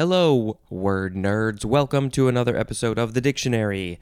Hello, word nerds. Welcome to another episode of The Dictionary.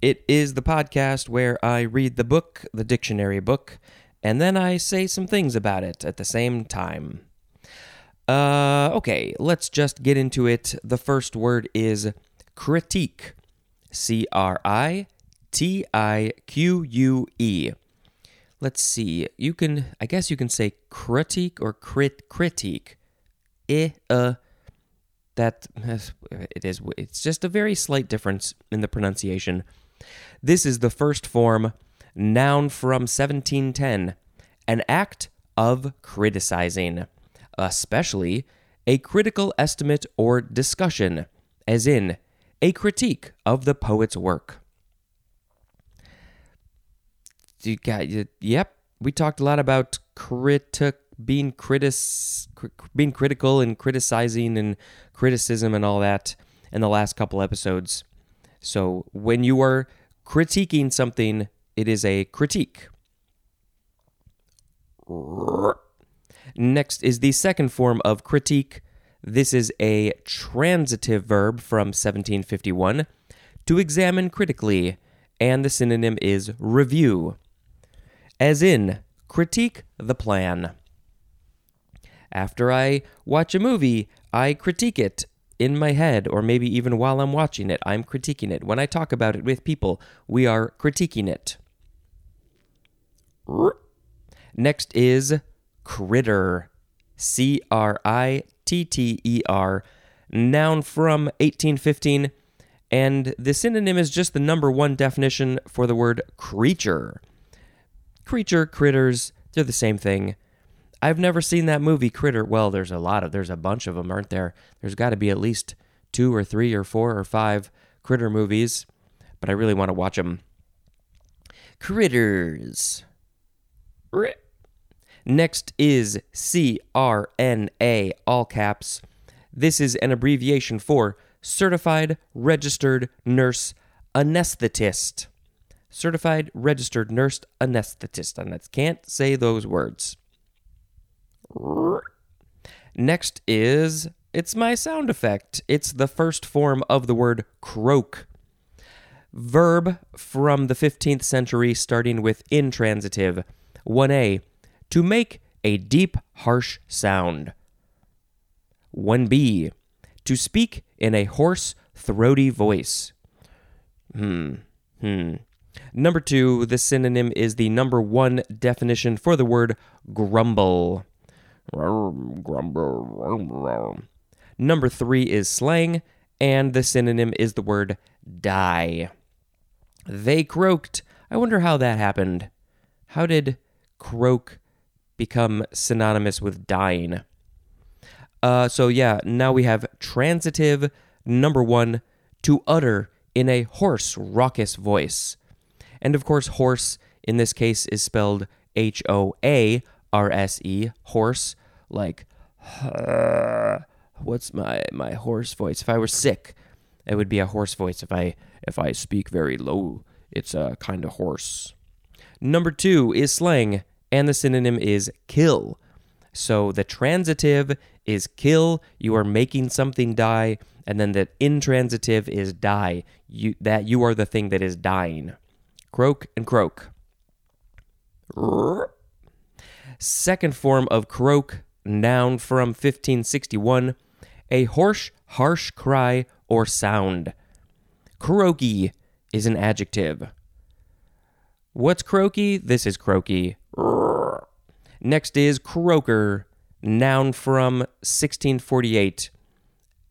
It is the podcast where I read the book, the dictionary book, and then I say some things about it at the same time. Uh, okay, let's just get into it. The first word is critique. C R I T I Q U E. Let's see. You can, I guess you can say critique or crit critique. Eh, uh, that it is. It's just a very slight difference in the pronunciation. This is the first form, noun from 1710, an act of criticizing, especially a critical estimate or discussion, as in a critique of the poet's work. You got, yep, we talked a lot about critic being critis being critical and criticizing and criticism and all that in the last couple episodes. So when you are critiquing something, it is a critique. Next is the second form of critique. This is a transitive verb from 1751 to examine critically, and the synonym is review. As in, critique the plan. After I watch a movie, I critique it in my head, or maybe even while I'm watching it, I'm critiquing it. When I talk about it with people, we are critiquing it. Next is critter. C R I T T E R. Noun from 1815. And the synonym is just the number one definition for the word creature. Creature, critters, they're the same thing. I've never seen that movie Critter. Well, there's a lot of there's a bunch of them, aren't there? There's got to be at least two or three or four or five Critter movies, but I really want to watch them. Critters. Next is CRNA, all caps. This is an abbreviation for Certified Registered Nurse Anesthetist. Certified Registered Nurse Anesthetist. And I can't say those words. Next is it's my sound effect. It's the first form of the word croak. Verb from the 15th century starting with intransitive. 1a. To make a deep, harsh sound. 1b. To speak in a hoarse, throaty voice. Hmm. Hmm. Number two, the synonym is the number one definition for the word grumble. Number three is slang, and the synonym is the word die. They croaked. I wonder how that happened. How did croak become synonymous with dying? Uh, so, yeah, now we have transitive, number one, to utter in a hoarse, raucous voice. And of course, horse in this case is spelled H O A R S E, horse, like, what's my, my horse voice? If I were sick, it would be a hoarse voice. If I if I speak very low, it's a kind of hoarse. Number two is slang, and the synonym is kill. So the transitive is kill, you are making something die, and then the intransitive is die, you that you are the thing that is dying. Croak and croak. Second form of croak, noun from 1561, a hoarse, harsh cry or sound. Croaky is an adjective. What's croaky? This is croaky. Next is croaker, noun from 1648.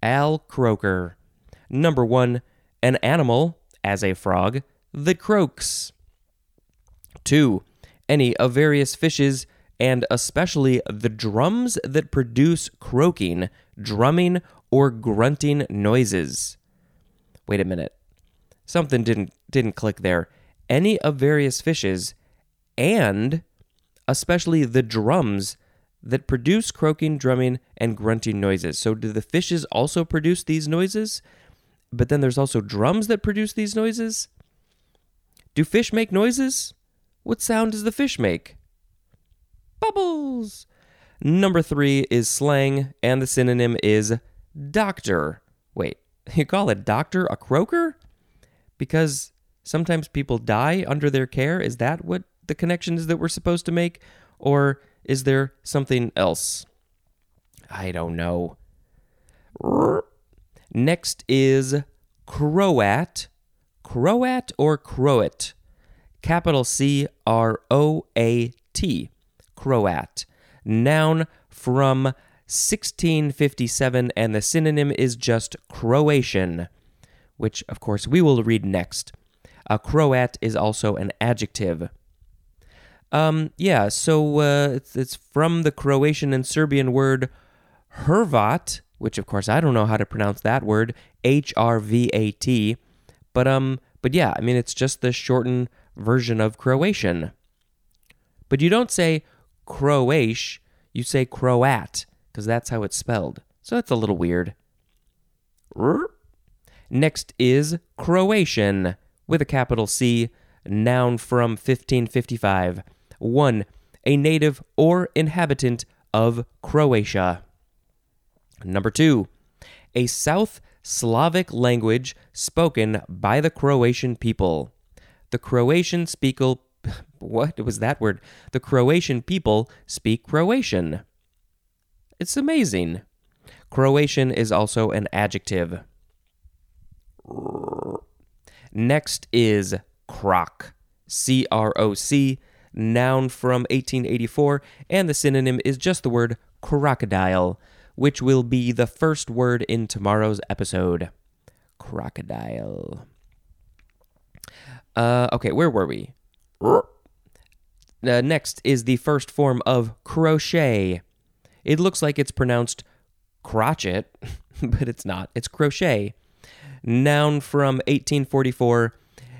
Al Croaker. Number one, an animal, as a frog, that croaks. Two, any of various fishes and especially the drums that produce croaking, drumming, or grunting noises. Wait a minute. Something didn't didn't click there. Any of various fishes and especially the drums that produce croaking, drumming, and grunting noises. So do the fishes also produce these noises? But then there's also drums that produce these noises? Do fish make noises? What sound does the fish make? Bubbles. Number three is slang, and the synonym is doctor. Wait, you call a doctor a croaker? Because sometimes people die under their care? Is that what the connection is that we're supposed to make? Or is there something else? I don't know. Next is Croat. Croat or Croat? Capital C R O A T. Croat. Noun from 1657, and the synonym is just Croatian, which, of course, we will read next. A Croat is also an adjective. Um, yeah, so uh, it's, it's from the Croatian and Serbian word Hrvat, which of course I don't know how to pronounce that word, H R V A T. But um, but yeah, I mean it's just the shortened version of Croatian. But you don't say Croatian, you say Croat, because that's how it's spelled. So that's a little weird. Next is Croatian with a capital C, noun from 1555. 1. A native or inhabitant of Croatia. Number 2. A South Slavic language spoken by the Croatian people. The Croatian speakle what was that word? The Croatian people speak Croatian. It's amazing. Croatian is also an adjective. Next is croc. C R O C, noun from 1884, and the synonym is just the word crocodile, which will be the first word in tomorrow's episode. Crocodile. Uh, okay, where were we? Uh, next is the first form of crochet. It looks like it's pronounced crotchet, but it's not. It's crochet. Noun from 1844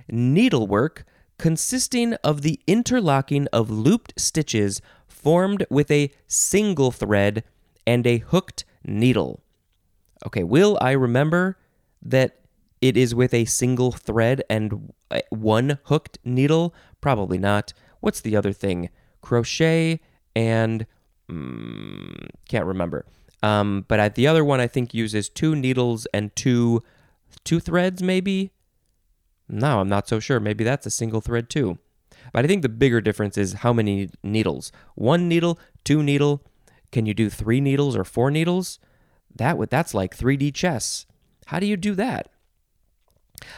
needlework consisting of the interlocking of looped stitches formed with a single thread and a hooked needle. Okay, will I remember that it is with a single thread and one hooked needle? Probably not. What's the other thing? Crochet and mm, can't remember. Um, but I, the other one I think uses two needles and two two threads, maybe. No, I'm not so sure. Maybe that's a single thread too. But I think the bigger difference is how many needles. One needle, two needle. Can you do three needles or four needles? That would that's like 3D chess. How do you do that?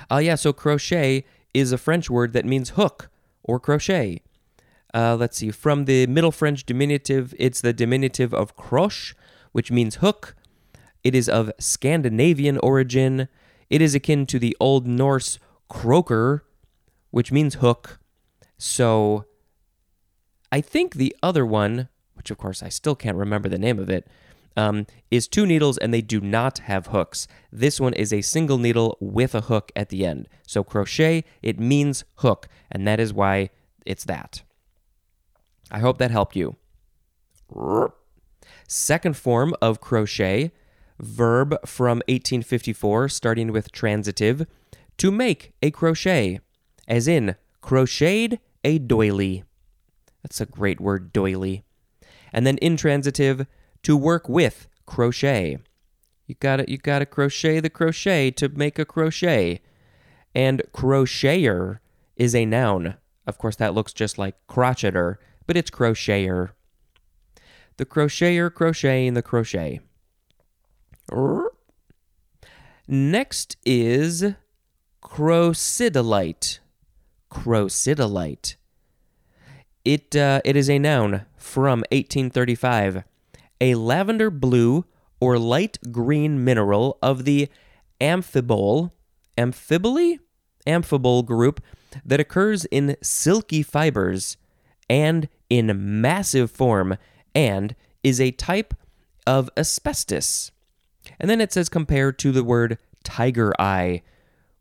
Uh, yeah, so crochet is a French word that means hook or crochet. Uh, let's see, from the Middle French diminutive, it's the diminutive of croche, which means hook. It is of Scandinavian origin. It is akin to the Old Norse croker, which means hook. So I think the other one, which of course I still can't remember the name of it, um, is two needles and they do not have hooks. This one is a single needle with a hook at the end. So crochet, it means hook, and that is why it's that. I hope that helped you. Second form of crochet, verb from 1854, starting with transitive, to make a crochet, as in crocheted a doily. That's a great word, doily. And then intransitive, to work with crochet. You gotta you gotta crochet the crochet to make a crochet. And crocheter is a noun. Of course, that looks just like crocheter, but it's crocheter. The crocheter crocheting the crochet. Next is crocidolite. Crocidolite. It, uh, it is a noun from 1835. A lavender blue or light green mineral of the amphibole, amphibole? Amphibole group that occurs in silky fibers and in massive form and is a type of asbestos. And then it says compared to the word tiger eye,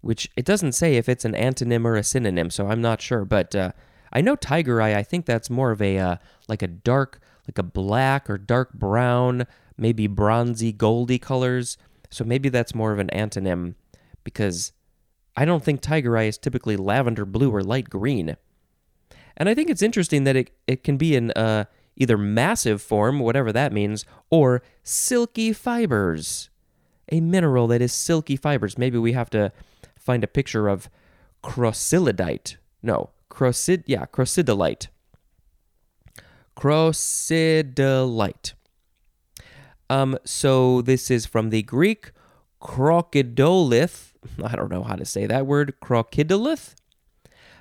which it doesn't say if it's an antonym or a synonym, so I'm not sure. But uh, I know tiger eye. I think that's more of a uh, like a dark, like a black or dark brown, maybe bronzy, goldy colors. So maybe that's more of an antonym because I don't think tiger eye is typically lavender blue or light green. And I think it's interesting that it, it can be in uh, either massive form, whatever that means, or silky fibers. a mineral that is silky fibers. Maybe we have to find a picture of crossylidite. No, crocid yeah, crocidolite. Crocidolite. Um, so this is from the Greek crocodolith. I don't know how to say that word. Crocodolith?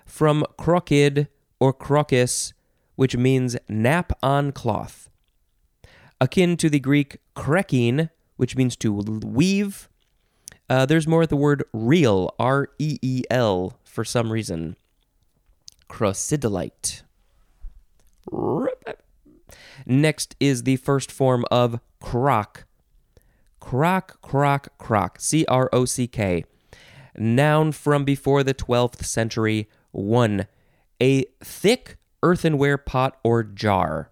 From crocid or crocus, which means nap on cloth. Akin to the Greek krekin, which means to weave. Uh, there's more at the word real, R E E L, for some reason. Crocidolite. Next is the first form of crock. Crock, crock, crock. C R O C K. Noun from before the 12th century. 1. A thick earthenware pot or jar.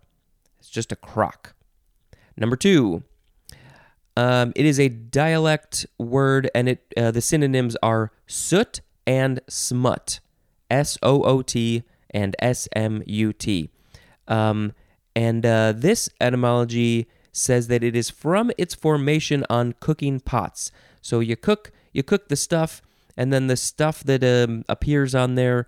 It's just a crock. Number 2. Um, it is a dialect word, and it uh, the synonyms are soot and smut. S O O T and S M U T. Um, and uh, this etymology says that it is from its formation on cooking pots. So you cook, you cook the stuff, and then the stuff that um, appears on there,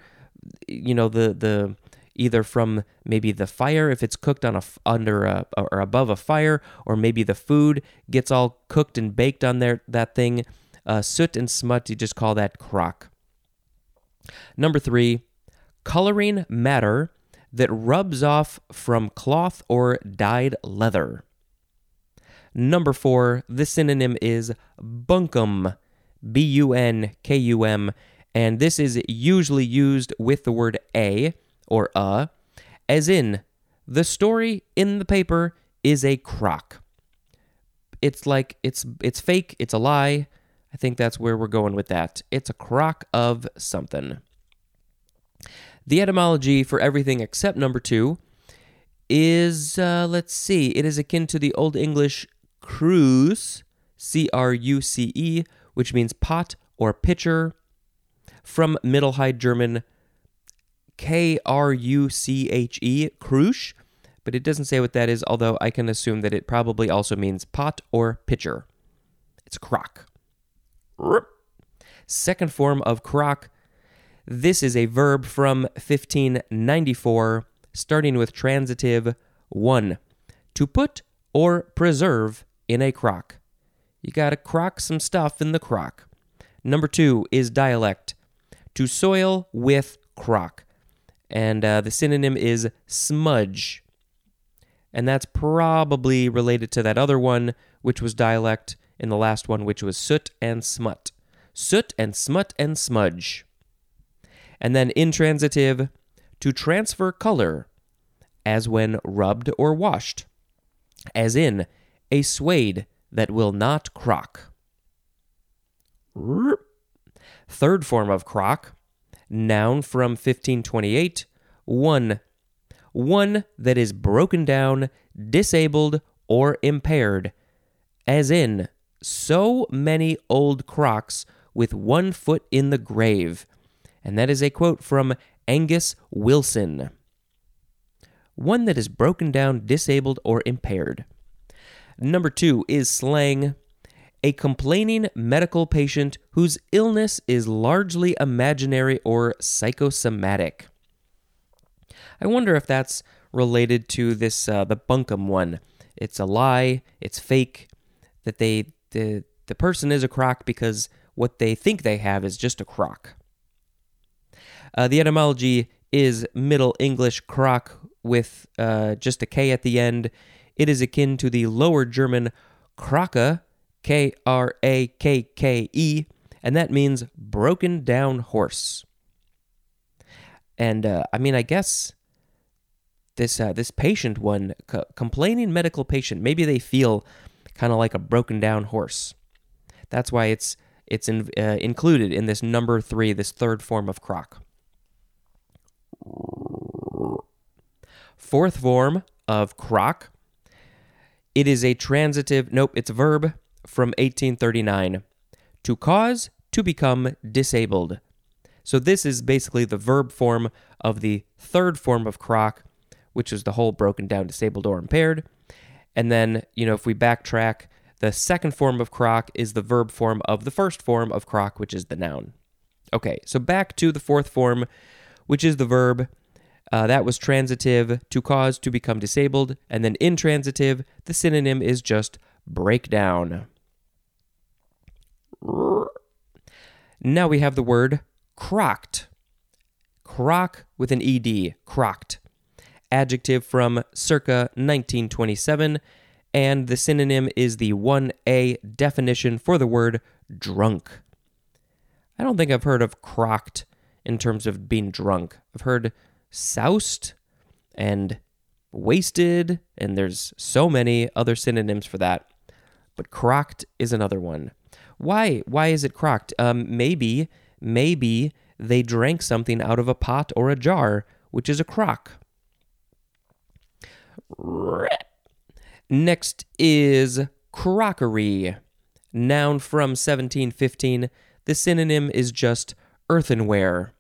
you know, the the either from maybe the fire if it's cooked on a under a, or above a fire, or maybe the food gets all cooked and baked on there that thing. Uh, soot and smut, you just call that crock. Number three, coloring matter that rubs off from cloth or dyed leather. Number four, the synonym is bunkum, B U N K U M, and this is usually used with the word a or a, as in, the story in the paper is a crock. It's like it's it's fake, it's a lie. I think that's where we're going with that. It's a crock of something. The etymology for everything except number two is, uh, let's see, it is akin to the Old English cruce, C R U C E, which means pot or pitcher, from Middle High German K R U C H E, Krusch, but it doesn't say what that is, although I can assume that it probably also means pot or pitcher. It's crock. Second form of crock this is a verb from 1594, starting with transitive 1. To put or preserve in a crock. You gotta crock some stuff in the crock. Number two is dialect. To soil with crock. And uh, the synonym is smudge. And that's probably related to that other one, which was dialect, in the last one, which was soot and smut. Soot and smut and smudge. And then intransitive, to transfer color, as when rubbed or washed, as in a suede that will not crock. Third form of crock, noun from 1528, one. One that is broken down, disabled, or impaired, as in so many old crocks with one foot in the grave, and that is a quote from Angus Wilson. One that is broken down, disabled, or impaired. Number two is slang. A complaining medical patient whose illness is largely imaginary or psychosomatic. I wonder if that's related to this uh, the bunkum one. It's a lie. It's fake. That they the the person is a crock because what they think they have is just a crock. Uh, the etymology is Middle English crock with uh, just a K at the end. It is akin to the Lower German krake, K R A K K E, and that means broken down horse. And uh, I mean, I guess this uh, this patient one, complaining medical patient, maybe they feel kind of like a broken down horse. That's why it's it's in, uh, included in this number three, this third form of crock. Fourth form of crock. It is a transitive, nope, it's a verb from 1839. To cause, to become disabled. So this is basically the verb form of the third form of crock, which is the whole broken down, disabled, or impaired. And then, you know, if we backtrack, The second form of crock is the verb form of the first form of crock, which is the noun. Okay, so back to the fourth form, which is the verb. Uh, that was transitive, to cause, to become disabled. And then intransitive, the synonym is just break down. Now we have the word crocked. Crock with an ed, crocked. Adjective from circa 1927, and the synonym is the 1a definition for the word drunk. I don't think I've heard of crocked in terms of being drunk. I've heard soused and wasted, and there's so many other synonyms for that. But crocked is another one. Why? Why is it crocked? Um, maybe, maybe they drank something out of a pot or a jar, which is a crock. Next is crockery. Noun from 1715. The synonym is just earthenware.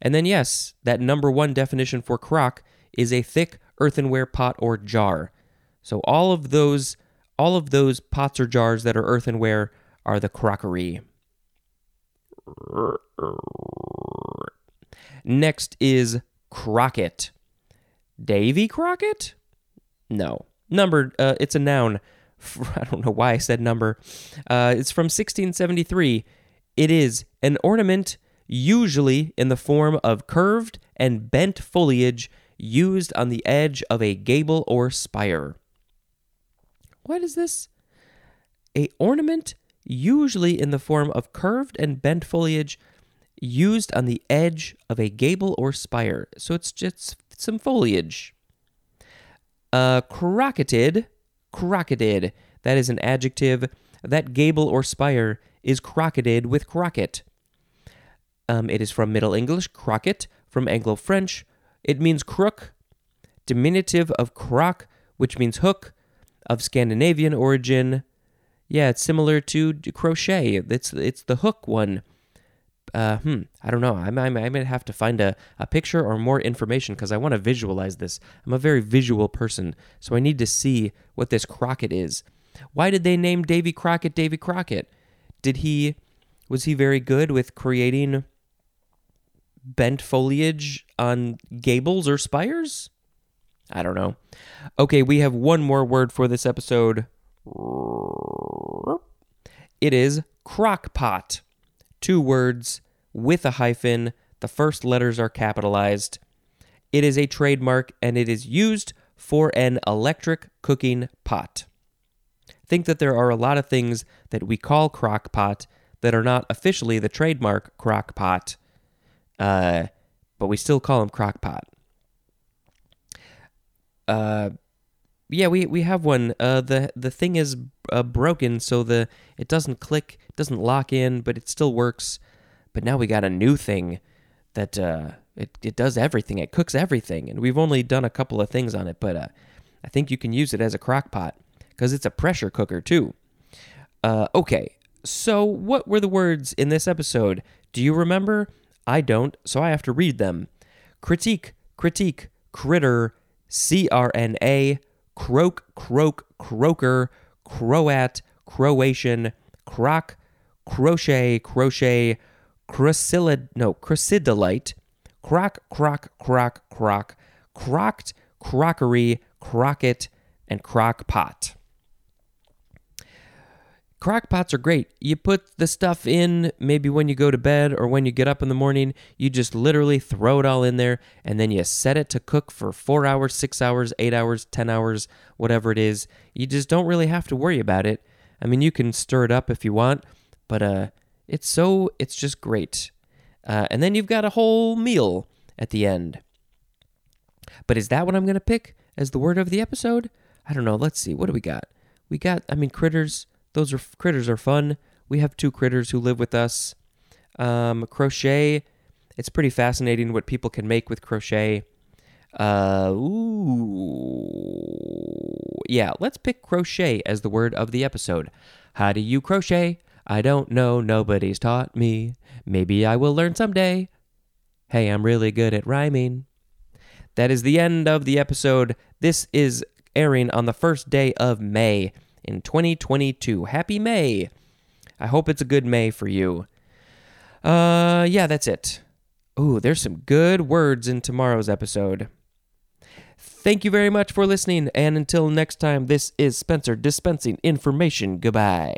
And then, yes, that number one definition for crock is a thick earthenware pot or jar. So all of those, all of those pots or jars that are earthenware are the crockery. Next is crocket. Davy Crockett? No. Number, uh, it's a noun. I don't know why I said number. Uh, it's from 1673. It is an ornament, usually in the form of curved and bent foliage, used on the edge of a gable or spire. What is this? A ornament, usually in the form of curved and bent foliage, used on the edge of a gable or spire. So it's just some foliage. Uh, crocketed, crocketed. That is an adjective. That gable or spire is crocketed with crocket. Um, it is from Middle English, crocket, from Anglo French. It means crook, diminutive of croc, which means hook, of Scandinavian origin. Yeah, it's similar to crochet. It's it's the hook one uh, hmm, I don't know. I, I, I might have to find a, a picture or more information because I want to visualize this. I'm a very visual person, so I need to see what this crocket is. Why did they name Davy Crockett Davy Crockett? Did he, was he very good with creating bent foliage on gables or spires? I don't know. Okay, we have one more word for this episode. It is crockpot two words with a hyphen. The first letters are capitalized. It is a trademark and it is used for an electric cooking pot. Think that there are a lot of things that we call crock pot that are not officially the trademark crock pot, uh, but we still call him crock pot. Uh, yeah, we, we have one. Uh, the the thing is uh, broken, so the it doesn't click, doesn't lock in, but it still works. But now we got a new thing that uh, it it does everything. It cooks everything, and we've only done a couple of things on it, but uh, I think you can use it as a crock pot because it's a pressure cooker too. Uh, okay, so what were the words in this episode? Do you remember? I don't, so I have to read them. Critique, critique, critter, C R N A croak, croak, croaker, croat, croatian, croc, crochet, crochet, chrysillid, no, chrysidolite, croc, croc, croc, croc, crocked, crockery, crocket, and crock pot. Crock pots are great. You put the stuff in maybe when you go to bed or when you get up in the morning. You just literally throw it all in there and then you set it to cook for four hours, six hours, eight hours, 10 hours, whatever it is. You just don't really have to worry about it. I mean, you can stir it up if you want, but uh, it's so, it's just great. Uh, and then you've got a whole meal at the end. But is that what I'm going to pick as the word of the episode? I don't know. Let's see. What do we got? We got, I mean, critters those are critters are fun. We have two critters who live with us. Um, crochet. It's pretty fascinating what people can make with crochet. Uh, ooh, yeah. Let's pick crochet as the word of the episode. How do you crochet? I don't know. Nobody's taught me. Maybe I will learn someday. Hey, I'm really good at rhyming. That is the end of the episode. This is airing on the first day of May in 2022. Happy May. I hope it's a good May for you. Uh, yeah, that's it. Ooh, there's some good words in tomorrow's episode. Thank you very much for listening, and until next time, this is Spencer dispensing information. Goodbye.